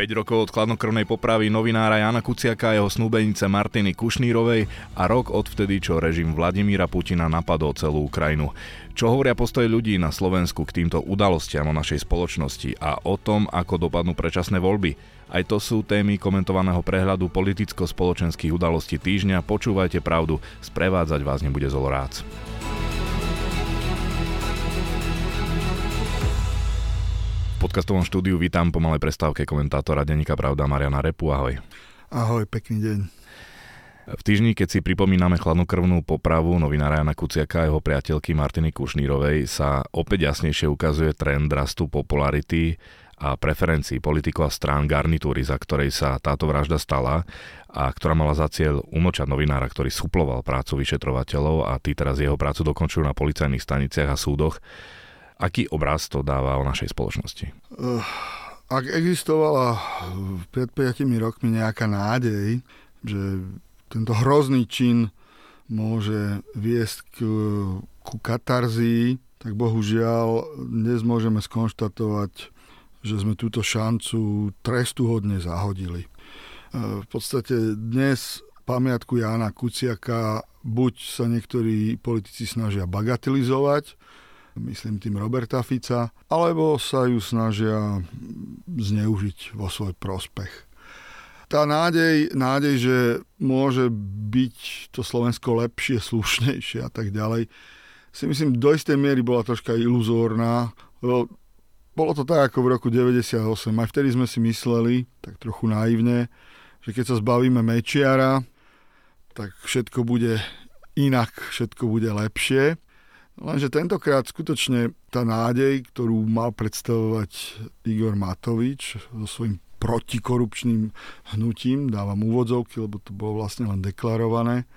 5 rokov od chladnokrvnej popravy novinára Jana Kuciaka a jeho snúbenice Martiny Kušnírovej a rok od vtedy, čo režim Vladimíra Putina napadol celú Ukrajinu. Čo hovoria postoje ľudí na Slovensku k týmto udalostiam o našej spoločnosti a o tom, ako dopadnú predčasné voľby? Aj to sú témy komentovaného prehľadu politicko-spoločenských udalostí týždňa. Počúvajte pravdu, sprevádzať vás nebude Zolorác. Podcastovom štúdiu vítam po malej prestávke komentátora Denníka Pravda Mariana Repu. Ahoj. Ahoj, pekný deň. V týždni, keď si pripomíname chladnokrvnú popravu novinára Jana Kuciaka a jeho priateľky Martiny Kušnírovej, sa opäť jasnejšie ukazuje trend rastu popularity a preferencií politikov a strán garnitúry, za ktorej sa táto vražda stala a ktorá mala za cieľ umlčať novinára, ktorý suploval prácu vyšetrovateľov a tí teraz jeho prácu dokončujú na policajných staniciach a súdoch. Aký obraz to dáva o našej spoločnosti? Uh, ak existovala pred 5 rokmi nejaká nádej, že tento hrozný čin môže viesť k, ku katarzii, tak bohužiaľ dnes môžeme skonštatovať, že sme túto šancu trestuhodne zahodili. Uh, v podstate dnes pamiatku Jána Kuciaka buď sa niektorí politici snažia bagatelizovať, myslím tým Roberta Fica, alebo sa ju snažia zneužiť vo svoj prospech. Tá nádej, nádej, že môže byť to Slovensko lepšie, slušnejšie a tak ďalej, si myslím, do istej miery bola troška iluzórna, lebo bolo to tak ako v roku 98. Aj vtedy sme si mysleli, tak trochu naivne, že keď sa zbavíme Mečiara, tak všetko bude inak, všetko bude lepšie. Lenže tentokrát skutočne tá nádej, ktorú mal predstavovať Igor Matovič so svojím protikorupčným hnutím, dávam úvodzovky, lebo to bolo vlastne len deklarované,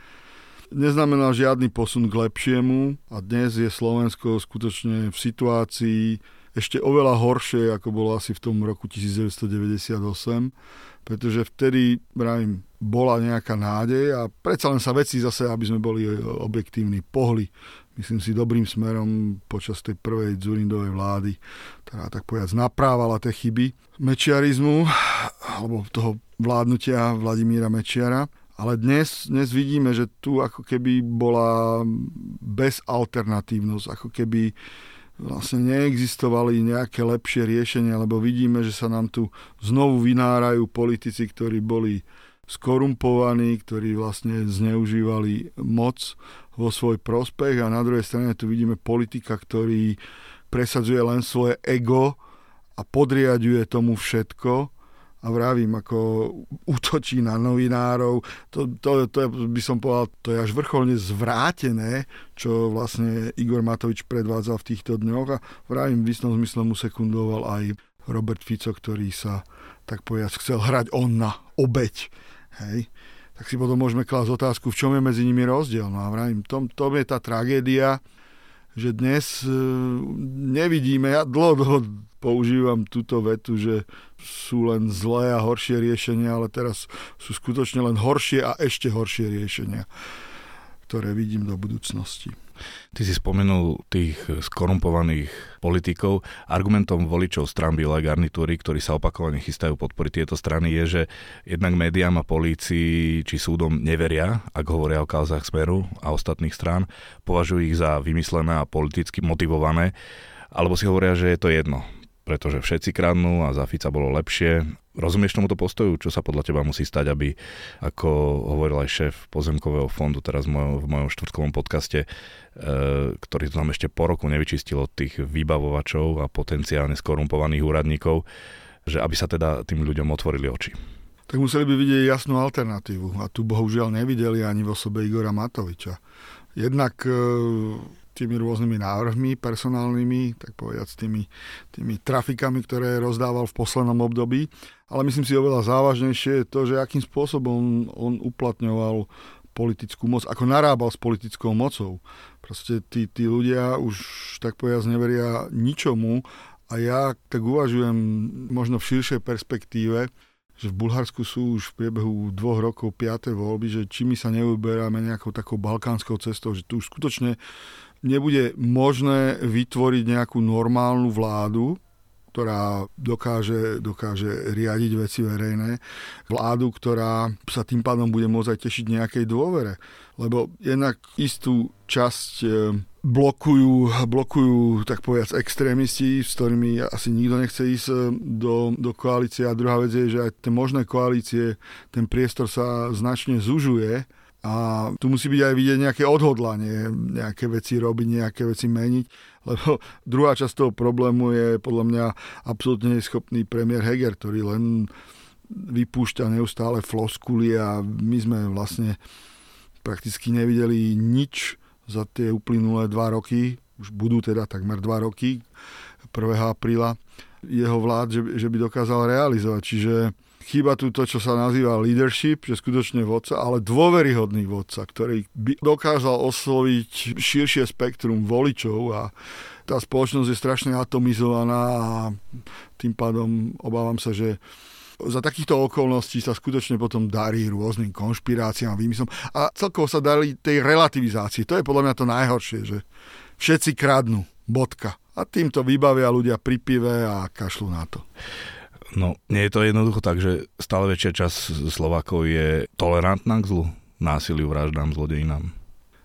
neznamenal žiadny posun k lepšiemu a dnes je Slovensko skutočne v situácii ešte oveľa horšie, ako bolo asi v tom roku 1998, pretože vtedy, vravím, bola nejaká nádej a predsa len sa veci zase, aby sme boli objektívni, pohli myslím si, dobrým smerom počas tej prvej Zurindovej vlády, ktorá tak povedať naprávala tie chyby mečiarizmu, alebo toho vládnutia Vladimíra Mečiara. Ale dnes, dnes vidíme, že tu ako keby bola bezalternatívnosť, ako keby vlastne neexistovali nejaké lepšie riešenia, lebo vidíme, že sa nám tu znovu vynárajú politici, ktorí boli skorumpovaní, ktorí vlastne zneužívali moc vo svoj prospech a na druhej strane tu vidíme politika, ktorý presadzuje len svoje ego a podriaduje tomu všetko a vravím, ako útočí na novinárov, to, to, to by som povedal, to je až vrcholne zvrátené, čo vlastne Igor Matovič predvádzal v týchto dňoch a vravím, v istom zmysle mu sekundoval aj Robert Fico, ktorý sa tak povedať chcel hrať on na obeď. Hej tak si potom môžeme klásť otázku, v čom je medzi nimi rozdiel. No a vravím, tom, tom je tá tragédia, že dnes e, nevidíme, ja dlho, dlho používam túto vetu, že sú len zlé a horšie riešenia, ale teraz sú skutočne len horšie a ešte horšie riešenia, ktoré vidím do budúcnosti. Ty si spomenul tých skorumpovaných politikov. Argumentom voličov strany Bielej garnitúry, ktorí sa opakovane chystajú podporiť tieto strany, je, že jednak médiám a polícii či súdom neveria, ak hovoria o kauzách Smeru a ostatných strán, považujú ich za vymyslené a politicky motivované, alebo si hovoria, že je to jedno pretože všetci kradnú a za Fica bolo lepšie. Rozumieš tomuto postoju? Čo sa podľa teba musí stať, aby, ako hovoril aj šéf pozemkového fondu teraz v mojom, v štvrtkovom podcaste, e, ktorý to tam ešte po roku nevyčistil od tých vybavovačov a potenciálne skorumpovaných úradníkov, že aby sa teda tým ľuďom otvorili oči. Tak museli by vidieť jasnú alternatívu a tu bohužiaľ nevideli ani vo sobe Igora Matoviča. Jednak e, tými rôznymi návrhmi personálnymi, tak povedať s tými, tými trafikami, ktoré rozdával v poslednom období. Ale myslím si oveľa závažnejšie je to, že akým spôsobom on uplatňoval politickú moc, ako narábal s politickou mocou. Proste tí, tí ľudia už tak povedať neveria ničomu a ja tak uvažujem možno v širšej perspektíve, že v Bulharsku sú už v priebehu dvoch rokov piaté voľby, že či my sa neuberáme nejakou takou balkánskou cestou, že tu už skutočne nebude možné vytvoriť nejakú normálnu vládu, ktorá dokáže, dokáže riadiť veci verejné, vládu, ktorá sa tým pádom bude môcť aj tešiť nejakej dôvere. Lebo jednak istú časť e, blokujú, blokujú tak povedať extrémisti, s ktorými asi nikto nechce ísť e, do, do koalície. A druhá vec je, že aj tie možné koalície, ten priestor sa značne zužuje a tu musí byť aj vidieť nejaké odhodlanie, nejaké veci robiť, nejaké veci meniť, lebo druhá časť toho problému je podľa mňa absolútne neschopný premiér Heger, ktorý len vypúšťa neustále floskuly a my sme vlastne prakticky nevideli nič za tie uplynulé dva roky, už budú teda takmer dva roky, 1. apríla, jeho vlád, že, že by dokázal realizovať. Čiže Chýba tu to, čo sa nazýva leadership, že skutočne vodca, ale dôveryhodný vodca, ktorý by dokázal osloviť širšie spektrum voličov a tá spoločnosť je strašne atomizovaná a tým pádom obávam sa, že za takýchto okolností sa skutočne potom darí rôznym konšpiráciám výmyslom a celkovo sa darí tej relativizácii. To je podľa mňa to najhoršie, že všetci kradnú, bodka. A týmto vybavia ľudia pri pive a kašľú na to. No, nie je to jednoducho tak, že stále väčšia časť Slovákov je tolerantná k zlu, násiliu, vraždám, zlodejinám.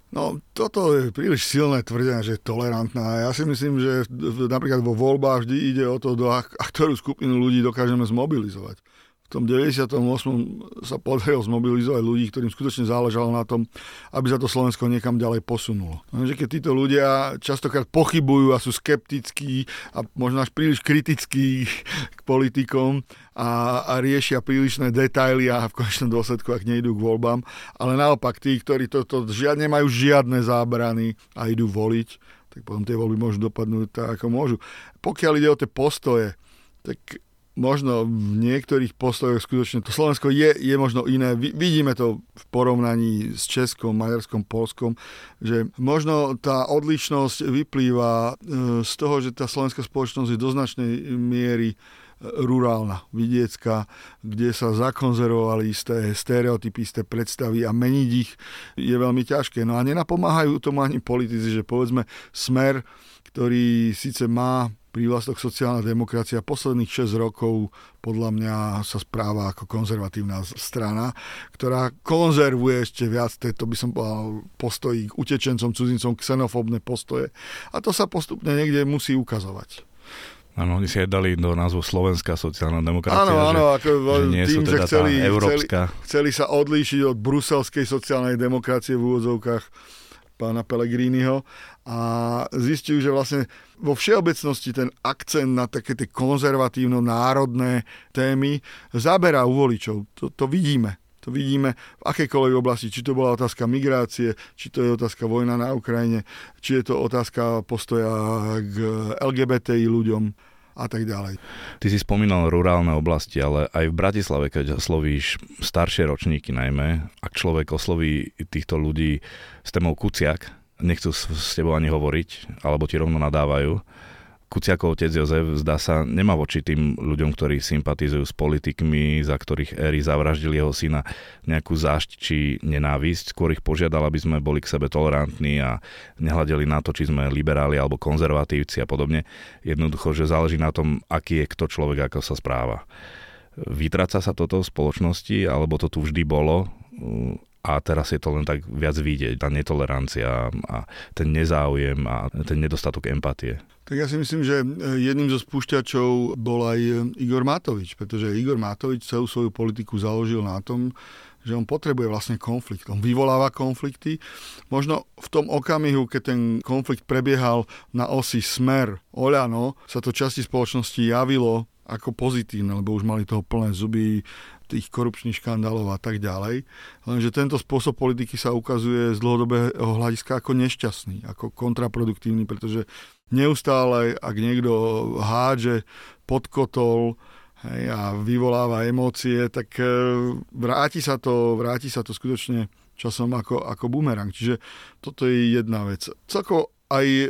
No, toto je príliš silné tvrdenie, že je tolerantná. Ja si myslím, že napríklad vo voľbách vždy ide o to, do a ktorú skupinu ľudí dokážeme zmobilizovať v tom 98. sa podarilo zmobilizovať ľudí, ktorým skutočne záležalo na tom, aby sa to Slovensko niekam ďalej posunulo. Lenže keď títo ľudia častokrát pochybujú a sú skeptickí a možno až príliš kritickí k politikom a, a riešia prílišné detaily a v konečnom dôsledku, ak nejdú k voľbám, ale naopak tí, ktorí toto žiad, nemajú žiadne zábrany a idú voliť, tak potom tie voľby môžu dopadnúť tak, ako môžu. Pokiaľ ide o tie postoje, tak možno v niektorých postojoch skutočne to Slovensko je, je možno iné. Vidíme to v porovnaní s Českom, Maďarskom, Polskom, že možno tá odlišnosť vyplýva e, z toho, že tá slovenská spoločnosť je do značnej miery e, rurálna, vidiecka, kde sa zakonzervovali isté stereotypy, isté predstavy a meniť ich je veľmi ťažké. No a nenapomáhajú tomu ani politici, že povedzme smer, ktorý síce má prívlastok sociálna demokracia posledných 6 rokov podľa mňa sa správa ako konzervatívna strana, ktorá konzervuje ešte viac to by som povedal postojí k utečencom, cudzincom, xenofóbne postoje. A to sa postupne niekde musí ukazovať. Áno, oni si aj dali do názvu Slovenská sociálna demokracia. Áno, áno, ako, že nie tým, sú teda že chceli, európska. Chceli, chceli sa odlíšiť od bruselskej sociálnej demokracie v úvodzovkách pána Pellegriniho a zistil, že vlastne vo všeobecnosti ten akcent na také tie konzervatívno-národné témy zaberá u voličov. To, to vidíme. To vidíme v akejkoľvek oblasti, či to bola otázka migrácie, či to je otázka vojna na Ukrajine, či je to otázka postoja k LGBTI ľuďom a tak ďalej. Ty si spomínal rurálne oblasti, ale aj v Bratislave, keď oslovíš staršie ročníky najmä, ak človek osloví týchto ľudí s témou kuciak, nechcú s tebou ani hovoriť, alebo ti rovno nadávajú, Kuciakov otec Jozef zdá sa nemá voči tým ľuďom, ktorí sympatizujú s politikmi, za ktorých Éry zavraždil jeho syna nejakú zášť či nenávisť. Skôr ich požiadal, aby sme boli k sebe tolerantní a nehľadeli na to, či sme liberáli alebo konzervatívci a podobne. Jednoducho, že záleží na tom, aký je kto človek, ako sa správa. Vytráca sa toto v spoločnosti, alebo to tu vždy bolo a teraz je to len tak viac vidieť, tá netolerancia a ten nezáujem a ten nedostatok empatie. Tak ja si myslím, že jedným zo spúšťačov bol aj Igor Matovič, pretože Igor Matovič celú svoju politiku založil na tom, že on potrebuje vlastne konflikt. On vyvoláva konflikty. Možno v tom okamihu, keď ten konflikt prebiehal na osi Smer, Oľano, sa to časti spoločnosti javilo ako pozitívne, lebo už mali toho plné zuby tých korupčných škandálov a tak ďalej. Lenže tento spôsob politiky sa ukazuje z dlhodobého hľadiska ako nešťastný, ako kontraproduktívny, pretože neustále, ak niekto hádže pod kotol hej, a vyvoláva emócie, tak e, vráti sa to, vráti sa to skutočne časom ako, ako bumerang. Čiže toto je jedna vec. Celkovo aj e,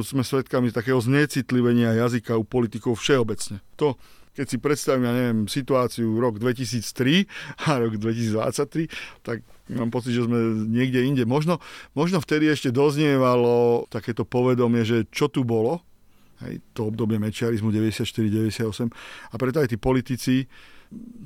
sme svedkami takého znecitlivenia jazyka u politikov všeobecne. To, keď si predstavím, ja neviem, situáciu rok 2003 a rok 2023, tak mám pocit, že sme niekde inde. Možno, možno vtedy ešte doznievalo takéto povedomie, že čo tu bolo, hej, to obdobie mečiarizmu 94-98 a preto aj tí politici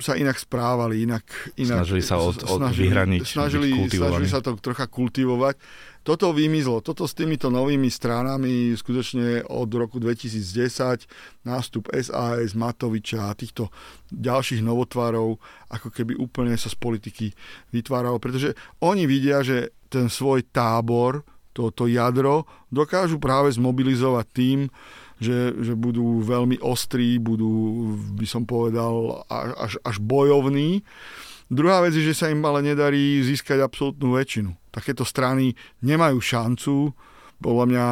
sa inak správali, inak... inak snažili sa od, od snažili, vyhraniť, snažili, snažili sa to trocha kultivovať. Toto vymizlo, toto s týmito novými stranami skutočne od roku 2010 nástup SAS, Matoviča a týchto ďalších novotvárov ako keby úplne sa z politiky vytváralo, pretože oni vidia, že ten svoj tábor, toto jadro dokážu práve zmobilizovať tým, že, že budú veľmi ostrí, budú, by som povedal, až, až bojovní. Druhá vec je, že sa im ale nedarí získať absolútnu väčšinu. Takéto strany nemajú šancu podľa mňa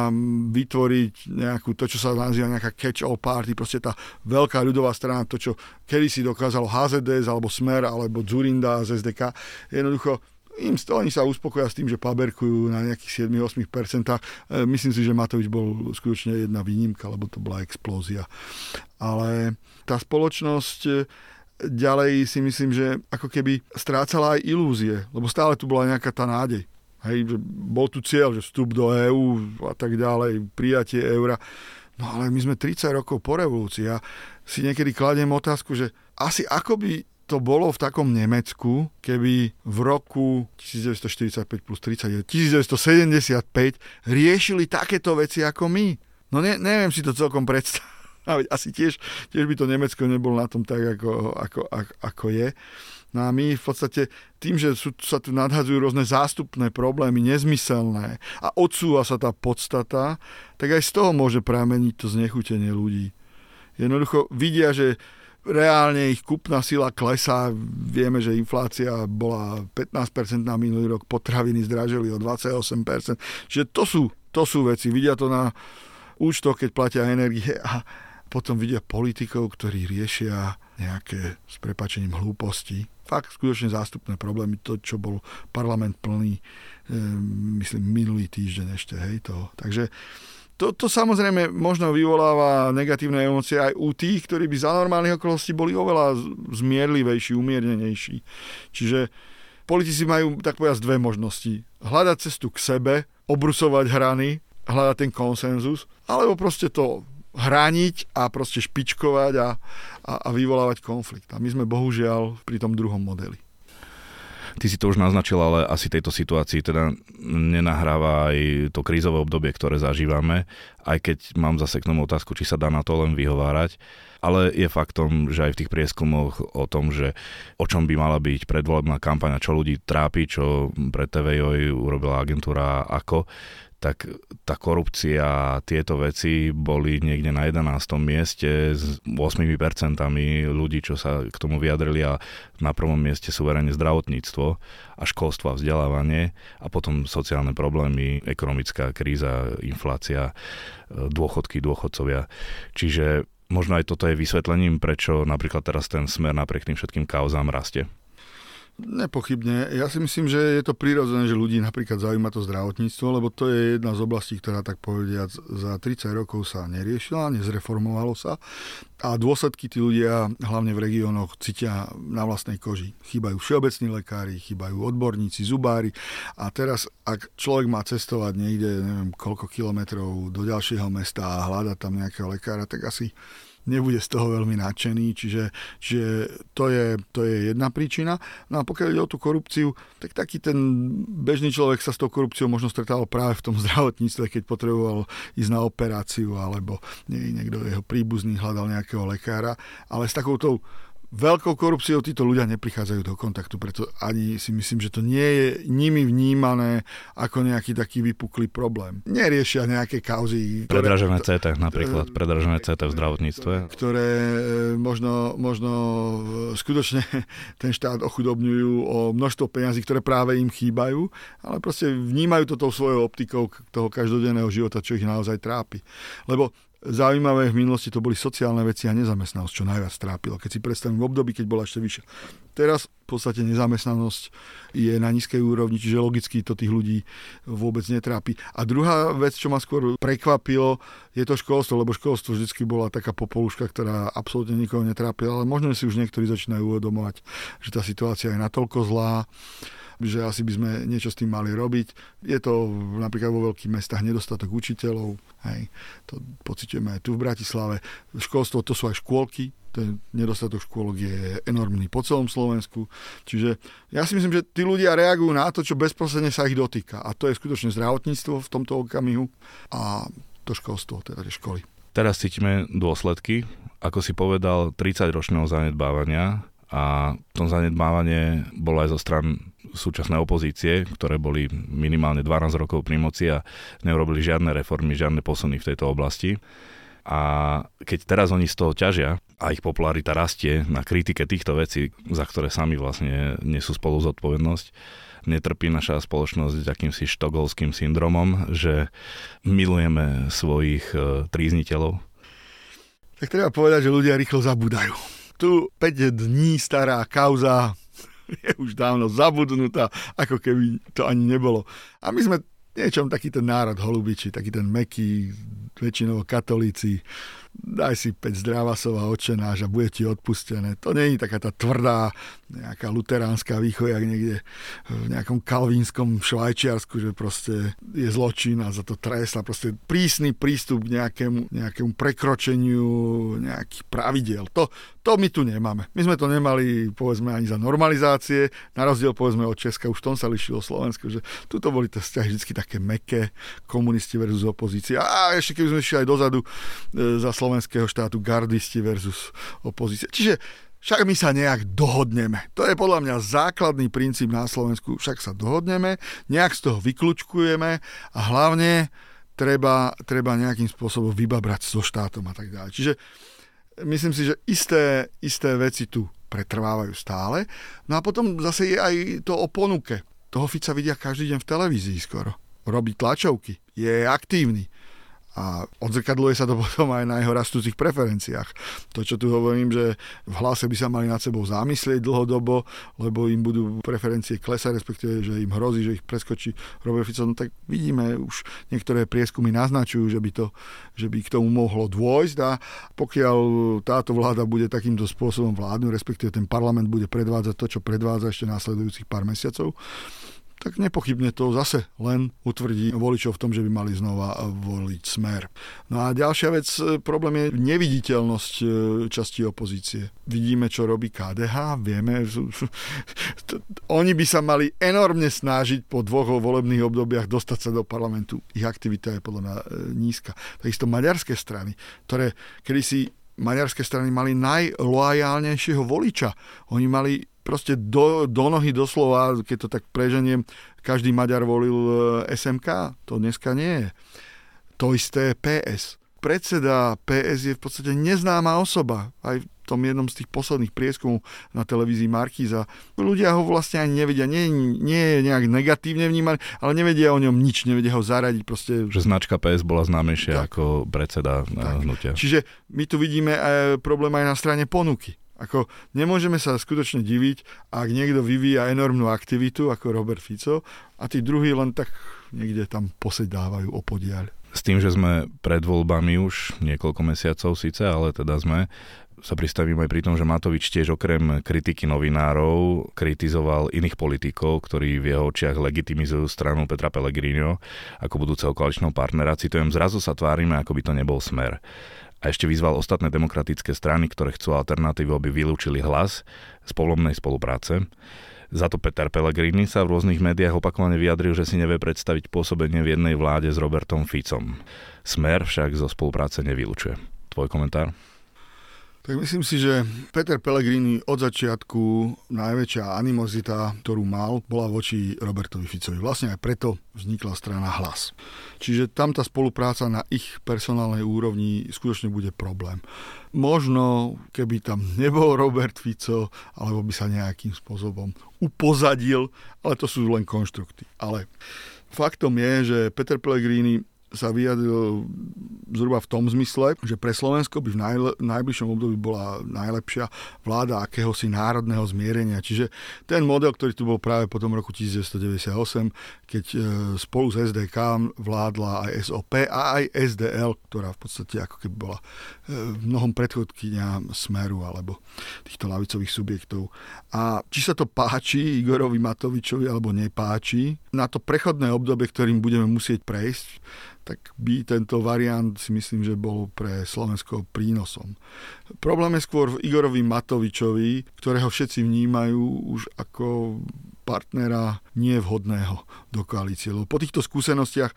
vytvoriť nejakú, to, čo sa nazýva nejaká catch-all party, proste tá veľká ľudová strana, to, čo kedysi dokázalo HZDS, alebo Smer, alebo Zurinda z SDK. Jednoducho im, oni sa uspokoja s tým, že paberkujú na nejakých 7-8%. E, myslím si, že Matovič bol skutočne jedna výnimka, lebo to bola explózia. Ale tá spoločnosť e, ďalej si myslím, že ako keby strácala aj ilúzie, lebo stále tu bola nejaká tá nádej. Hej, že bol tu cieľ, že vstup do EÚ a tak ďalej, prijatie eura. No ale my sme 30 rokov po revolúcii a si niekedy kladiem otázku, že asi ako by to bolo v takom Nemecku, keby v roku 1945 plus 30, 1975 riešili takéto veci ako my. No ne, neviem si to celkom predstaviť. Asi tiež, tiež by to Nemecko nebolo na tom tak, ako, ako, ako, ako je. No a my v podstate tým, že sú, sa tu nadhadzujú rôzne zástupné problémy, nezmyselné a odsúva sa tá podstata, tak aj z toho môže prameniť to znechutenie ľudí. Jednoducho vidia, že reálne ich kupná sila klesá. Vieme, že inflácia bola 15% na minulý rok, potraviny zdražili o 28%. Čiže to sú, to sú veci. Vidia to na účtoch, keď platia energie a potom vidia politikov, ktorí riešia nejaké s prepačením hlúposti. Fakt skutočne zástupné problémy, to, čo bol parlament plný, e, myslím, minulý týždeň ešte, hej, to. Takže to, to samozrejme možno vyvoláva negatívne emócie aj u tých, ktorí by za normálnych okolností boli oveľa zmierlivejší, umiernenejší. Čiže politici majú tak povedať dve možnosti. Hľadať cestu k sebe, obrusovať hrany, hľadať ten konsenzus, alebo proste to hraniť a proste špičkovať a, a, a vyvolávať konflikt. A my sme bohužiaľ pri tom druhom modeli. Ty si to už naznačil, ale asi tejto situácii teda nenahráva aj to krízové obdobie, ktoré zažívame, aj keď mám zase k tomu otázku, či sa dá na to len vyhovárať. Ale je faktom, že aj v tých prieskumoch o tom, že o čom by mala byť predvolebná kampaň a čo ľudí trápi, čo pre TVJ urobila agentúra ako, tak tá korupcia a tieto veci boli niekde na 11. mieste s 8% ľudí, čo sa k tomu vyjadrili a na prvom mieste suverene zdravotníctvo a školstvo a vzdelávanie a potom sociálne problémy, ekonomická kríza, inflácia, dôchodky, dôchodcovia. Čiže možno aj toto je vysvetlením, prečo napríklad teraz ten smer napriek tým všetkým kauzám rastie. Nepochybne. Ja si myslím, že je to prirodzené, že ľudí napríklad zaujíma to zdravotníctvo, lebo to je jedna z oblastí, ktorá tak povediať za 30 rokov sa neriešila, nezreformovalo sa a dôsledky tí ľudia, hlavne v regiónoch, cítia na vlastnej koži. Chýbajú všeobecní lekári, chýbajú odborníci, zubári a teraz, ak človek má cestovať niekde, neviem koľko kilometrov do ďalšieho mesta a hľadať tam nejakého lekára, tak asi nebude z toho veľmi nadšený, čiže, čiže to, je, to je jedna príčina. No a pokiaľ ide o tú korupciu, tak taký ten bežný človek sa s tou korupciou možno stretával práve v tom zdravotníctve, keď potreboval ísť na operáciu alebo niekto jeho príbuzný hľadal nejakého lekára, ale s takouto veľkou korupciou títo ľudia neprichádzajú do kontaktu, preto ani si myslím, že to nie je nimi vnímané ako nejaký taký vypuklý problém. Neriešia nejaké kauzy. Predražené CT napríklad, predražené CT v zdravotníctve. Ktoré e, možno, možno e, skutočne ten štát ochudobňujú o množstvo peňazí, ktoré práve im chýbajú, ale proste vnímajú to tou svojou optikou toho každodenného života, čo ich naozaj trápi. Lebo Zaujímavé v minulosti to boli sociálne veci a nezamestnanosť, čo najviac trápilo. Keď si predstavím v období, keď bola ešte vyššia. Teraz v podstate nezamestnanosť je na nízkej úrovni, čiže logicky to tých ľudí vôbec netrápi. A druhá vec, čo ma skôr prekvapilo, je to školstvo, lebo školstvo vždy bola taká popoluška, ktorá absolútne nikoho netrápila, ale možno si už niektorí začínajú uvedomovať, že tá situácia je natoľko zlá, že asi by sme niečo s tým mali robiť. Je to napríklad vo veľkých mestách nedostatok učiteľov, hej, to pociťujeme aj tu v Bratislave. Školstvo to sú aj škôlky, ten nedostatok škôlok je enormný po celom Slovensku. Čiže ja si myslím, že tí ľudia reagujú na to, čo bezprostredne sa ich dotýka. A to je skutočne zdravotníctvo v tomto okamihu a to školstvo, teda tie školy. Teraz cítime dôsledky, ako si povedal, 30-ročného zanedbávania a to zanedbávanie bolo aj zo stran súčasnej opozície, ktoré boli minimálne 12 rokov pri moci a neurobili žiadne reformy, žiadne posuny v tejto oblasti. A keď teraz oni z toho ťažia a ich popularita rastie na kritike týchto vecí, za ktoré sami vlastne nesú spolu zodpovednosť, netrpí naša spoločnosť akýmsi štogolským syndromom, že milujeme svojich e, trízniteľov? Tak treba povedať, že ľudia rýchlo zabúdajú. Tu 5 dní stará kauza je už dávno zabudnutá, ako keby to ani nebolo. A my sme niečom taký ten národ holubiči, taký ten meký, väčšinou katolíci, daj si 5 zdravasov a očenáš a bude ti odpustené. To nie je taká tá tvrdá, nejaká luteránska výchojak niekde v nejakom kalvínskom Švajčiarsku, že proste je zločin a za to trest proste prísny prístup k nejakému, nejakému prekročeniu nejakých pravidel. To, to my tu nemáme. My sme to nemali, povedzme, ani za normalizácie, na rozdiel, povedzme, od Česka, už v tom sa lišilo Slovensko, že tuto boli tie vzťahy vždy také meké, komunisti versus opozícia. A ešte keby sme išli aj dozadu e, za slovenského štátu gardisti versus opozícia. Čiže však my sa nejak dohodneme. To je podľa mňa základný princíp na Slovensku. Však sa dohodneme, nejak z toho vykľúčkujeme a hlavne treba, treba nejakým spôsobom vybabrať so štátom a tak ďalej. Čiže myslím si, že isté, isté veci tu pretrvávajú stále. No a potom zase je aj to o ponuke. Toho Fica vidia každý deň v televízii skoro. Robí tlačovky, je aktívny a odzrkadluje sa to potom aj na jeho rastúcich preferenciách. To, čo tu hovorím, že v hlase by sa mali nad sebou zamyslieť dlhodobo, lebo im budú preferencie klesať, respektíve, že im hrozí, že ich preskočí Robert Fico, no tak vidíme, už niektoré prieskumy naznačujú, že by, to, že by k tomu mohlo dôjsť a pokiaľ táto vláda bude takýmto spôsobom vládnuť, respektíve ten parlament bude predvádzať to, čo predvádza ešte následujúcich pár mesiacov, tak nepochybne to zase len utvrdí voličov v tom, že by mali znova voliť smer. No a ďalšia vec, e, problém je neviditeľnosť e, časti opozície. Vidíme, čo robí KDH, vieme, oni by sa mali enormne snažiť po dvoch volebných obdobiach dostať sa do parlamentu. Ich aktivita je podľa mňa e, nízka. Takisto maďarské strany, ktoré kedysi maďarské strany mali najloajálnejšieho voliča. Oni mali proste do, do nohy doslova, keď to tak preženiem, každý Maďar volil e, SMK. To dneska nie je. To isté PS. Predseda PS je v podstate neznáma osoba. Aj v tom jednom z tých posledných prieskumov na televízii Markíza. Ľudia ho vlastne ani nevedia, nie, nie je nejak negatívne vnímaný, ale nevedia o ňom nič, nevedia ho zaradiť. Proste... Že značka PS bola známejšia tak. ako predseda e, tak. hnutia. Čiže my tu vidíme aj problém aj na strane ponuky. Ako nemôžeme sa skutočne diviť, ak niekto vyvíja enormnú aktivitu ako Robert Fico a tí druhí len tak niekde tam posedávajú o podiaľ. S tým, že sme pred voľbami už niekoľko mesiacov síce, ale teda sme, sa pristavím aj pri tom, že Matovič tiež okrem kritiky novinárov kritizoval iných politikov, ktorí v jeho očiach legitimizujú stranu Petra Pellegrino ako budúceho koaličného partnera. Citujem, zrazu sa tvárime, ako by to nebol smer a ešte vyzval ostatné demokratické strany, ktoré chcú alternatívu, aby vylúčili hlas z povolebnej spolupráce. Za to Peter Pellegrini sa v rôznych médiách opakovane vyjadril, že si nevie predstaviť pôsobenie v jednej vláde s Robertom Ficom. Smer však zo spolupráce nevylučuje. Tvoj komentár? Tak myslím si, že Peter Pellegrini od začiatku najväčšia animozita, ktorú mal, bola voči Robertovi Ficovi. Vlastne aj preto vznikla strana Hlas. Čiže tam tá spolupráca na ich personálnej úrovni skutočne bude problém. Možno, keby tam nebol Robert Fico, alebo by sa nejakým spôsobom upozadil, ale to sú len konštrukty. Ale faktom je, že Peter Pellegrini sa vyjadril zhruba v tom zmysle, že pre Slovensko by v najle, najbližšom období bola najlepšia vláda akéhosi národného zmierenia. Čiže ten model, ktorý tu bol práve po tom roku 1998, keď e, spolu s SDK vládla aj SOP a aj SDL, ktorá v podstate ako keby bola e, v mnohom predchodkynia Smeru alebo týchto lavicových subjektov. A či sa to páči Igorovi Matovičovi alebo nepáči, na to prechodné obdobie, ktorým budeme musieť prejsť, tak by tento variant si myslím, že bol pre Slovensko prínosom. Problém je skôr v Igorovi Matovičovi, ktorého všetci vnímajú už ako partnera nevhodného do koalície. Lebo po týchto skúsenostiach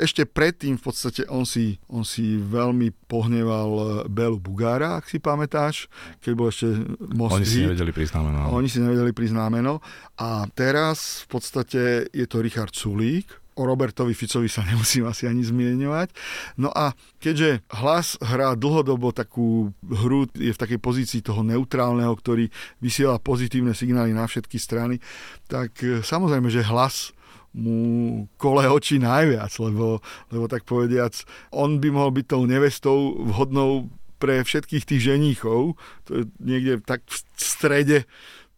ešte predtým v podstate on si, on si veľmi pohneval Belu Bugára, ak si pamätáš, keď bol ešte most Oni si nevedeli priznámeno. Oni si nevedeli priznámeno. A teraz v podstate je to Richard Sulík, o Robertovi Ficovi sa nemusím asi ani zmieňovať. No a keďže hlas hrá dlhodobo takú hru, je v takej pozícii toho neutrálneho, ktorý vysiela pozitívne signály na všetky strany, tak e, samozrejme, že hlas mu kole oči najviac, lebo, lebo tak povediac, on by mohol byť tou nevestou vhodnou pre všetkých tých ženíchov, to je niekde tak v strede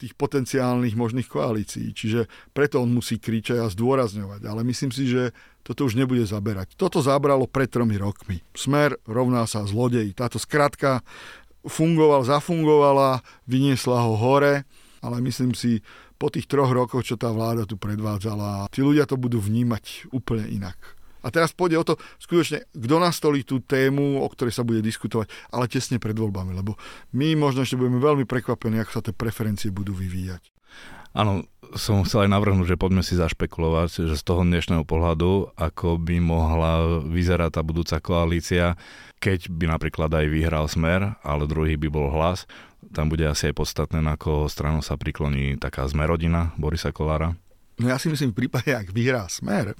tých potenciálnych možných koalícií. Čiže preto on musí kričať a zdôrazňovať. Ale myslím si, že toto už nebude zaberať. Toto zabralo pred tromi rokmi. Smer rovná sa zlodej. Táto skratka fungoval, zafungovala, vyniesla ho hore, ale myslím si, po tých troch rokoch, čo tá vláda tu predvádzala, tí ľudia to budú vnímať úplne inak. A teraz pôjde o to, skutočne, kto nastolí tú tému, o ktorej sa bude diskutovať, ale tesne pred voľbami, lebo my možno ešte budeme veľmi prekvapení, ako sa tie preferencie budú vyvíjať. Áno, som chcel aj navrhnúť, že poďme si zašpekulovať, že z toho dnešného pohľadu, ako by mohla vyzerať tá budúca koalícia, keď by napríklad aj vyhral Smer, ale druhý by bol hlas. Tam bude asi aj podstatné, na ako stranu sa prikloní taká zmerodina Borisa Kolára. No ja si myslím, v prípade, ak vyhrá Smer,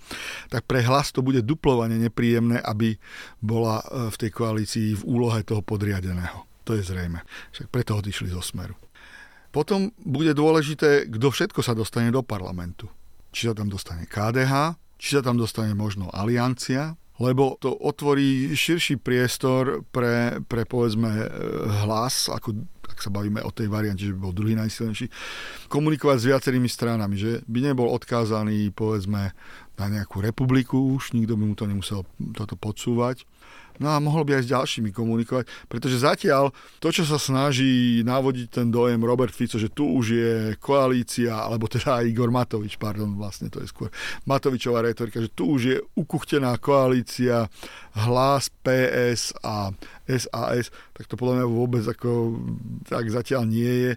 tak pre hlas to bude duplovane nepríjemné, aby bola e, v tej koalícii v úlohe toho podriadeného. To je zrejme. Však preto odišli zo Smeru. Potom bude dôležité, kto všetko sa dostane do parlamentu. Či sa tam dostane KDH, či sa tam dostane možno Aliancia, lebo to otvorí širší priestor pre, pre povedzme e, hlas ako sa bavíme o tej variante, že by bol druhý najsilnejší, komunikovať s viacerými stranami, že by nebol odkázaný, povedzme, na nejakú republiku už, nikto by mu to nemusel toto podsúvať. No a mohol by aj s ďalšími komunikovať, pretože zatiaľ to, čo sa snaží navodiť ten dojem Robert Fico, že tu už je koalícia, alebo teda Igor Matovič, pardon, vlastne to je skôr Matovičová retorika, že tu už je ukuchtená koalícia hlas PS a SAS, tak to podľa mňa vôbec ako tak zatiaľ nie je.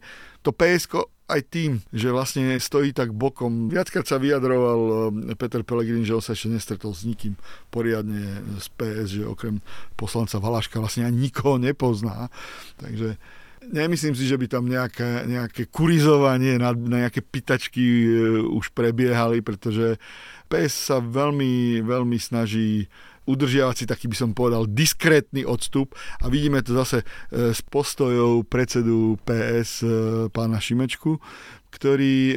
To PSK aj tým, že vlastne stojí tak bokom. Viackrát sa vyjadroval eh, Peter Pellegrini, že on sa ešte nestretol s nikým poriadne z PS, že okrem poslanca Valaška vlastne ani nikoho nepozná. Takže nemyslím si, že by tam nejaké, nejaké kurizovanie na, na nejaké pitačky eh, už prebiehali, pretože PS sa veľmi, veľmi snaží udržiavať si taký by som povedal diskrétny odstup. A vidíme to zase e, s postojou predsedu PS e, pána Šimečku, ktorý e,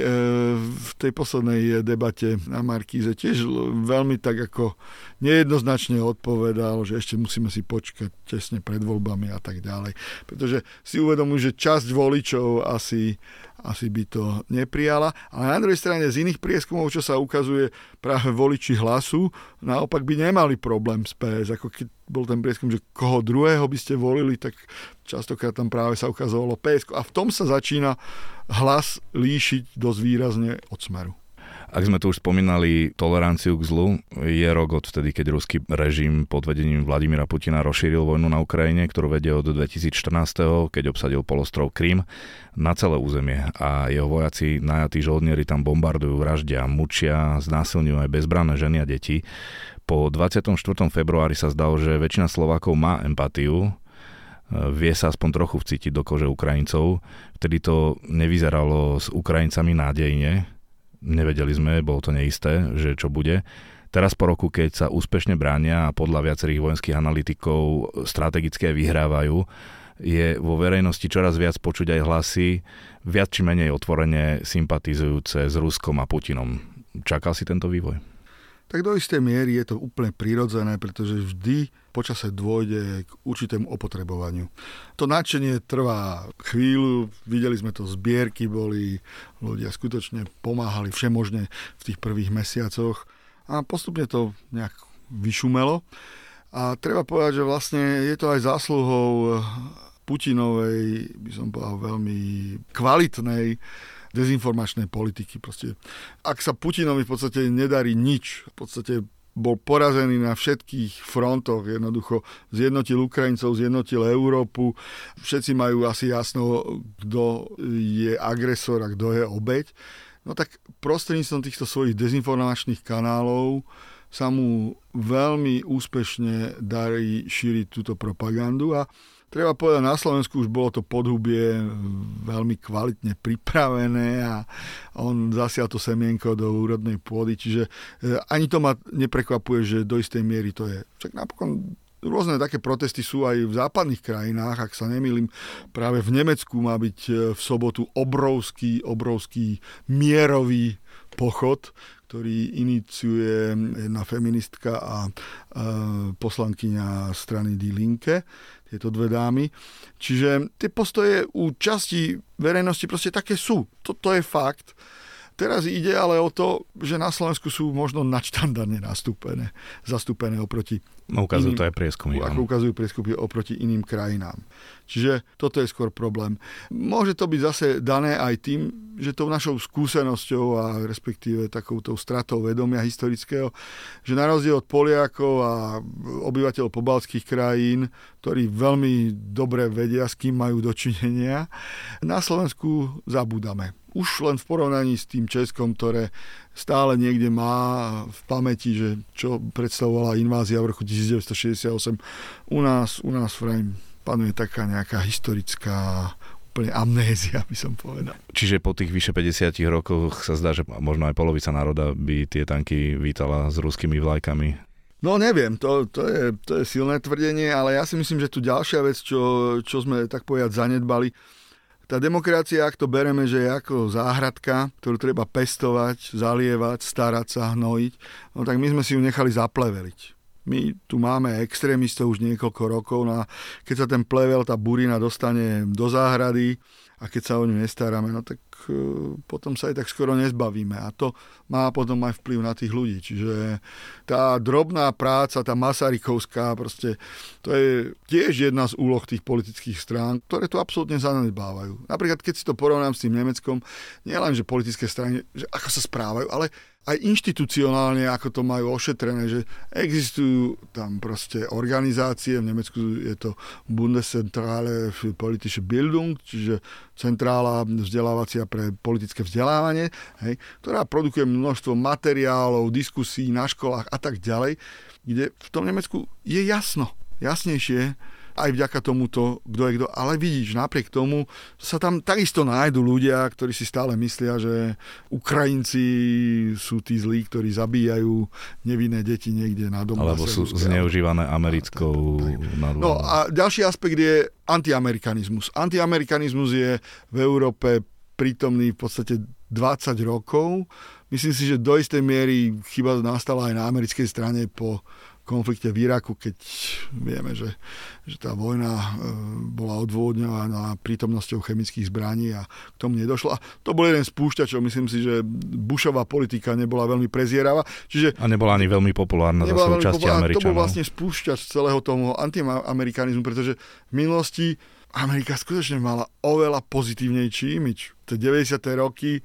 v tej poslednej debate na Markíze tiež veľmi tak ako nejednoznačne odpovedal, že ešte musíme si počkať tesne pred voľbami a tak ďalej. Pretože si uvedomujú, že časť voličov asi, asi by to neprijala. Ale na druhej strane z iných prieskumov, čo sa ukazuje, práve voliči hlasu naopak by nemali problém s PS. Ako keď bol ten prieskum, že koho druhého by ste volili, tak častokrát tam práve sa ukazovalo PS. A v tom sa začína hlas líšiť dosť výrazne od smeru. Ak sme tu už spomínali toleranciu k zlu, je rok od vtedy, keď ruský režim pod vedením Vladimíra Putina rozšíril vojnu na Ukrajine, ktorú vedie od 2014., keď obsadil polostrov Krym na celé územie a jeho vojaci, najatí žoldnieri tam bombardujú, vraždia, mučia, znásilňujú aj bezbranné ženy a deti. Po 24. februári sa zdalo, že väčšina Slovákov má empatiu, vie sa aspoň trochu vcítiť do kože Ukrajincov. Vtedy to nevyzeralo s Ukrajincami nádejne. Nevedeli sme, bolo to neisté, že čo bude. Teraz po roku, keď sa úspešne bránia a podľa viacerých vojenských analytikov strategické vyhrávajú, je vo verejnosti čoraz viac počuť aj hlasy, viac či menej otvorene sympatizujúce s Ruskom a Putinom. Čakal si tento vývoj? Tak do istej miery je to úplne prirodzené, pretože vždy počase dôjde k určitému opotrebovaniu. To nadšenie trvá chvíľu, videli sme to, zbierky boli, ľudia skutočne pomáhali všemožne v tých prvých mesiacoch a postupne to nejak vyšumelo. A treba povedať, že vlastne je to aj zásluhou Putinovej, by som povedal, veľmi kvalitnej dezinformačnej politiky. Proste, ak sa Putinovi v podstate nedarí nič, v podstate bol porazený na všetkých frontoch, jednoducho zjednotil Ukrajincov, zjednotil Európu, všetci majú asi jasno, kto je agresor a kto je obeď, no tak prostredníctvom týchto svojich dezinformačných kanálov sa mu veľmi úspešne darí šíriť túto propagandu a treba povedať, na Slovensku už bolo to podhubie veľmi kvalitne pripravené a on zasial to semienko do úrodnej pôdy, čiže e, ani to ma neprekvapuje, že do istej miery to je. Však napokon rôzne také protesty sú aj v západných krajinách, ak sa nemýlim, práve v Nemecku má byť e, v sobotu obrovský, obrovský mierový pochod, ktorý iniciuje jedna feministka a poslankyňa strany Die Linke tieto dve dámy. Čiže tie postoje u časti verejnosti proste také sú. Toto je fakt. Teraz ide ale o to, že na Slovensku sú možno nadštandardne nastúpené, zastúpené oproti No ukazujú iným, to aj prieskumy. Ako ukazujú prieskumy oproti iným krajinám. Čiže toto je skôr problém. Môže to byť zase dané aj tým, že tou našou skúsenosťou a respektíve takouto stratou vedomia historického, že na rozdiel od Poliakov a obyvateľov pobalských krajín, ktorí veľmi dobre vedia, s kým majú dočinenia, na Slovensku zabúdame už len v porovnaní s tým Českom, ktoré stále niekde má v pamäti, že čo predstavovala invázia v roku 1968. U nás, u nás vrajím, panuje taká nejaká historická úplne amnézia, by som povedal. Čiže po tých vyše 50 rokoch sa zdá, že možno aj polovica národa by tie tanky vítala s ruskými vlajkami. No neviem, to, to, je, to je silné tvrdenie, ale ja si myslím, že tu ďalšia vec, čo, čo sme tak povedať zanedbali, tá demokracia, ak to bereme, že je ako záhradka, ktorú treba pestovať, zalievať, starať sa, hnojiť, no tak my sme si ju nechali zapleveliť. My tu máme extrémistov už niekoľko rokov, no a keď sa ten plevel, tá burina dostane do záhrady, a keď sa o ňu nestaráme, no tak potom sa aj tak skoro nezbavíme. A to má potom aj vplyv na tých ľudí. Čiže tá drobná práca, tá Masarykovská, proste, to je tiež jedna z úloh tých politických strán, ktoré tu absolútne zanedbávajú. Napríklad, keď si to porovnám s tým Nemeckom, nie len, že politické strany, že ako sa správajú, ale aj inštitucionálne, ako to majú ošetrené, že existujú tam proste organizácie, v Nemecku je to Bundeszentrale für politische Bildung, čiže centrála vzdelávacia pre politické vzdelávanie, hej, ktorá produkuje množstvo materiálov, diskusí na školách a tak ďalej, kde v tom Nemecku je jasno, jasnejšie, aj vďaka tomuto, kto je kto. Ale vidíš, napriek tomu sa tam takisto nájdu ľudia, ktorí si stále myslia, že Ukrajinci sú tí zlí, ktorí zabíjajú nevinné deti niekde na domu. Alebo sú zneužívané americkou nadvládou. No a ďalší aspekt je antiamerikanizmus. Antiamerikanizmus je v Európe prítomný v podstate 20 rokov. Myslím si, že do istej miery chyba nastala aj na americkej strane po konflikte v Iraku, keď vieme, že, že tá vojna e, bola odôvodňovaná prítomnosťou chemických zbraní a k tomu nedošlo. A to bol jeden z púšťačov. Myslím si, že Bushová politika nebola veľmi prezieravá. Čiže a nebola ani veľmi populárna za svoju časti Američanov. To bol vlastne spúšťač celého toho antiamerikanizmu, pretože v minulosti Amerika skutočne mala oveľa pozitívnejší imič. Tie 90. roky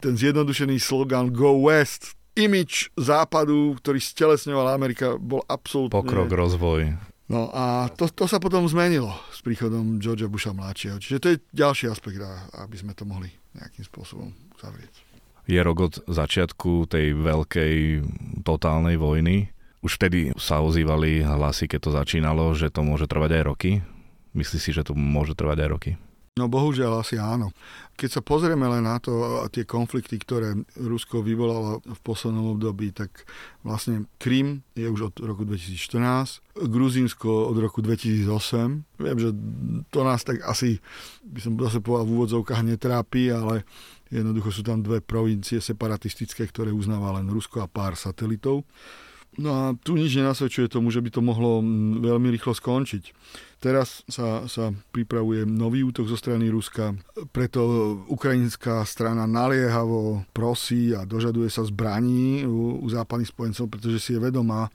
ten zjednodušený slogan Go West, imič západu, ktorý stelesňovala Amerika, bol absolútne... Pokrok, rozvoj. No a to, to sa potom zmenilo s príchodom Georgia Busha mladšieho. Čiže to je ďalší aspekt, aby sme to mohli nejakým spôsobom zavrieť. Je rok od začiatku tej veľkej totálnej vojny. Už vtedy sa ozývali hlasy, keď to začínalo, že to môže trvať aj roky. Myslíš si, že to môže trvať aj roky? No bohužiaľ asi áno. Keď sa pozrieme len na to, tie konflikty, ktoré Rusko vyvolalo v poslednom období, tak vlastne Krym je už od roku 2014, Gruzínsko od roku 2008. Viem, že to nás tak asi, by som zase povedal, v úvodzovkách netrápi, ale jednoducho sú tam dve provincie separatistické, ktoré uznáva len Rusko a pár satelitov. No a tu nič nenasvedčuje tomu, že by to mohlo veľmi rýchlo skončiť. Teraz sa, sa pripravuje nový útok zo strany Ruska, preto ukrajinská strana naliehavo prosí a dožaduje sa zbraní u, u západných spojencov, pretože si je vedomá,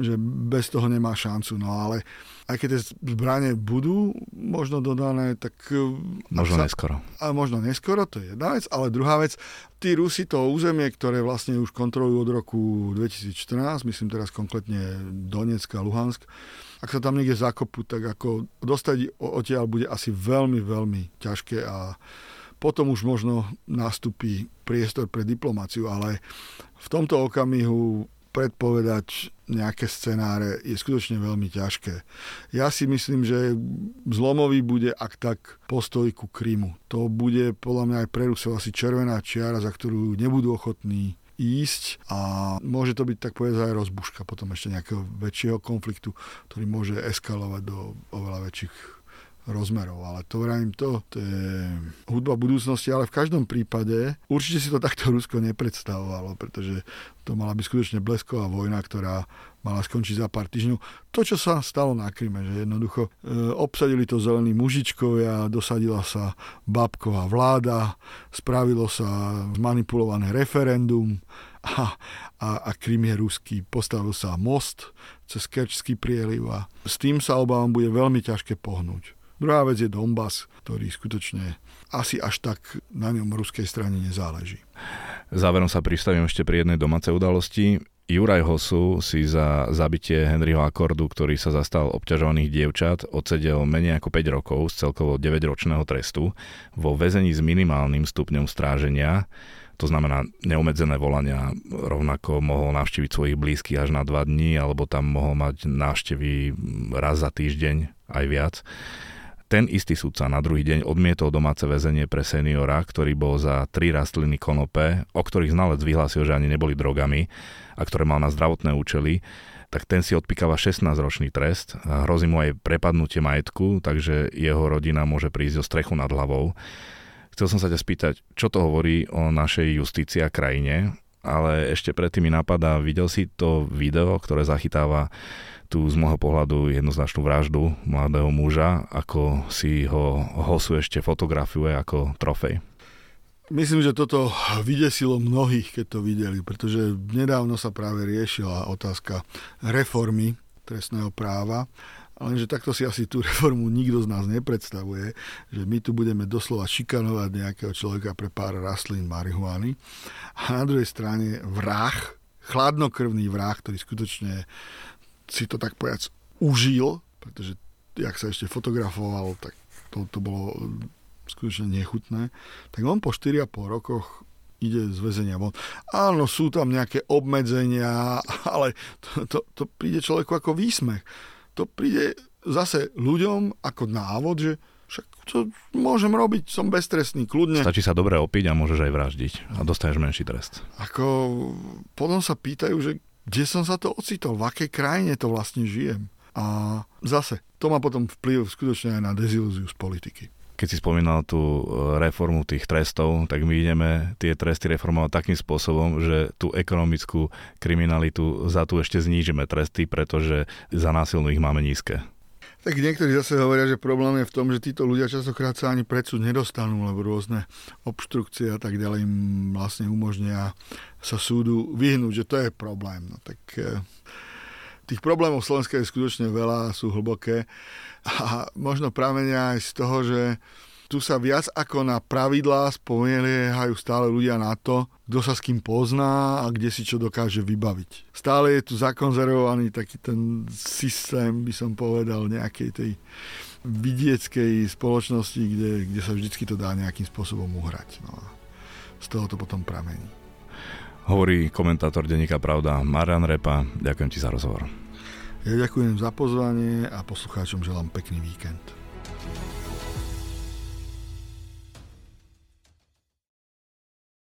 že bez toho nemá šancu. No ale aj keď tie zbranie budú možno dodané, tak... E, možno sa, neskoro. A možno neskoro, to je jedna vec, ale druhá vec, tí Rusi to územie, ktoré vlastne už kontrolujú od roku 2014, myslím teraz konkrétne Donetsk a Luhansk, ak sa tam niekde zakopú, tak ako dostať odtiaľ bude asi veľmi, veľmi ťažké a potom už možno nastupí priestor pre diplomáciu, ale v tomto okamihu predpovedať nejaké scenáre je skutočne veľmi ťažké. Ja si myslím, že zlomový bude ak tak postoj ku Krymu. To bude podľa mňa aj pre Rusov asi červená čiara, za ktorú nebudú ochotní ísť a môže to byť tak povedať aj rozbuška potom ešte nejakého väčšieho konfliktu, ktorý môže eskalovať do oveľa väčších rozmerov, ale to vravím to, to je hudba budúcnosti, ale v každom prípade určite si to takto Rusko nepredstavovalo, pretože to mala byť skutočne blesková vojna, ktorá mala skončiť za pár týždňov. To, čo sa stalo na Kryme, že jednoducho e, obsadili to zelení mužičkovia, dosadila sa babková vláda, spravilo sa zmanipulované referendum, a, a, a Krym je ruský. Postavil sa most cez Kerčský prieliv a s tým sa obávam bude veľmi ťažké pohnúť. Druhá vec je Donbass, ktorý skutočne asi až tak na ňom ruskej strane nezáleží. Záverom sa pristavím ešte pri jednej domácej udalosti. Juraj Hosu si za zabitie Henryho Akordu, ktorý sa zastal obťažovaných dievčat, odsedel menej ako 5 rokov z celkovo 9-ročného trestu vo väzení s minimálnym stupňom stráženia to znamená neumedzené volania, rovnako mohol navštíviť svojich blízkych až na dva dní, alebo tam mohol mať návštevy raz za týždeň aj viac. Ten istý sudca na druhý deň odmietol domáce väzenie pre seniora, ktorý bol za tri rastliny konope, o ktorých znalec vyhlásil, že ani neboli drogami a ktoré mal na zdravotné účely, tak ten si odpikáva 16-ročný trest. Hrozí mu aj prepadnutie majetku, takže jeho rodina môže prísť o strechu nad hlavou. Chcel som sa ťa spýtať, čo to hovorí o našej justícii a krajine, ale ešte predtým mi napadá, videl si to video, ktoré zachytáva tú z môjho pohľadu jednoznačnú vraždu mladého muža, ako si ho Hosu ešte fotografuje ako trofej. Myslím, že toto vydesilo mnohých, keď to videli, pretože nedávno sa práve riešila otázka reformy trestného práva, lenže takto si asi tú reformu nikto z nás nepredstavuje, že my tu budeme doslova šikanovať nejakého človeka pre pár rastlín marihuany a na druhej strane vrah, chladnokrvný vrah, ktorý skutočne si to tak povedať užil, pretože jak sa ešte fotografoval, tak to, to bolo skutočne nechutné, tak on po 4,5 rokoch ide z väzenia von. Áno, sú tam nejaké obmedzenia, ale to, to, to príde človeku ako výsmech. To príde zase ľuďom ako návod, že však to môžem robiť, som beztrestný, kľudne. Stačí sa dobre opiť a môžeš aj vraždiť a dostaneš menší trest. Ako potom sa pýtajú, že kde som sa to ocitol, v akej krajine to vlastne žijem. A zase, to má potom vplyv skutočne aj na dezilúziu z politiky. Keď si spomínal tú e, reformu tých trestov, tak my ideme tie tresty reformovať takým spôsobom, že tú ekonomickú kriminalitu za tu ešte znížime tresty, pretože za násilnú ich máme nízke. Tak niektorí zase hovoria, že problém je v tom, že títo ľudia častokrát sa ani predsud nedostanú, lebo rôzne obštrukcie a tak ďalej im vlastne umožnia sa súdu vyhnúť, že to je problém. No tak e, tých problémov v Slovensku je skutočne veľa, sú hlboké a možno pramenia aj z toho, že tu sa viac ako na pravidlá spoliehajú stále ľudia na to, kto sa s kým pozná a kde si čo dokáže vybaviť. Stále je tu zakonzervovaný taký ten systém, by som povedal, nejakej tej vidieckej spoločnosti, kde, kde sa vždycky to dá nejakým spôsobom uhrať. No a z toho to potom pramení. Hovorí komentátor denníka Pravda Marian Repa. Ďakujem ti za rozhovor. Ja ďakujem za pozvanie a poslucháčom želám pekný víkend.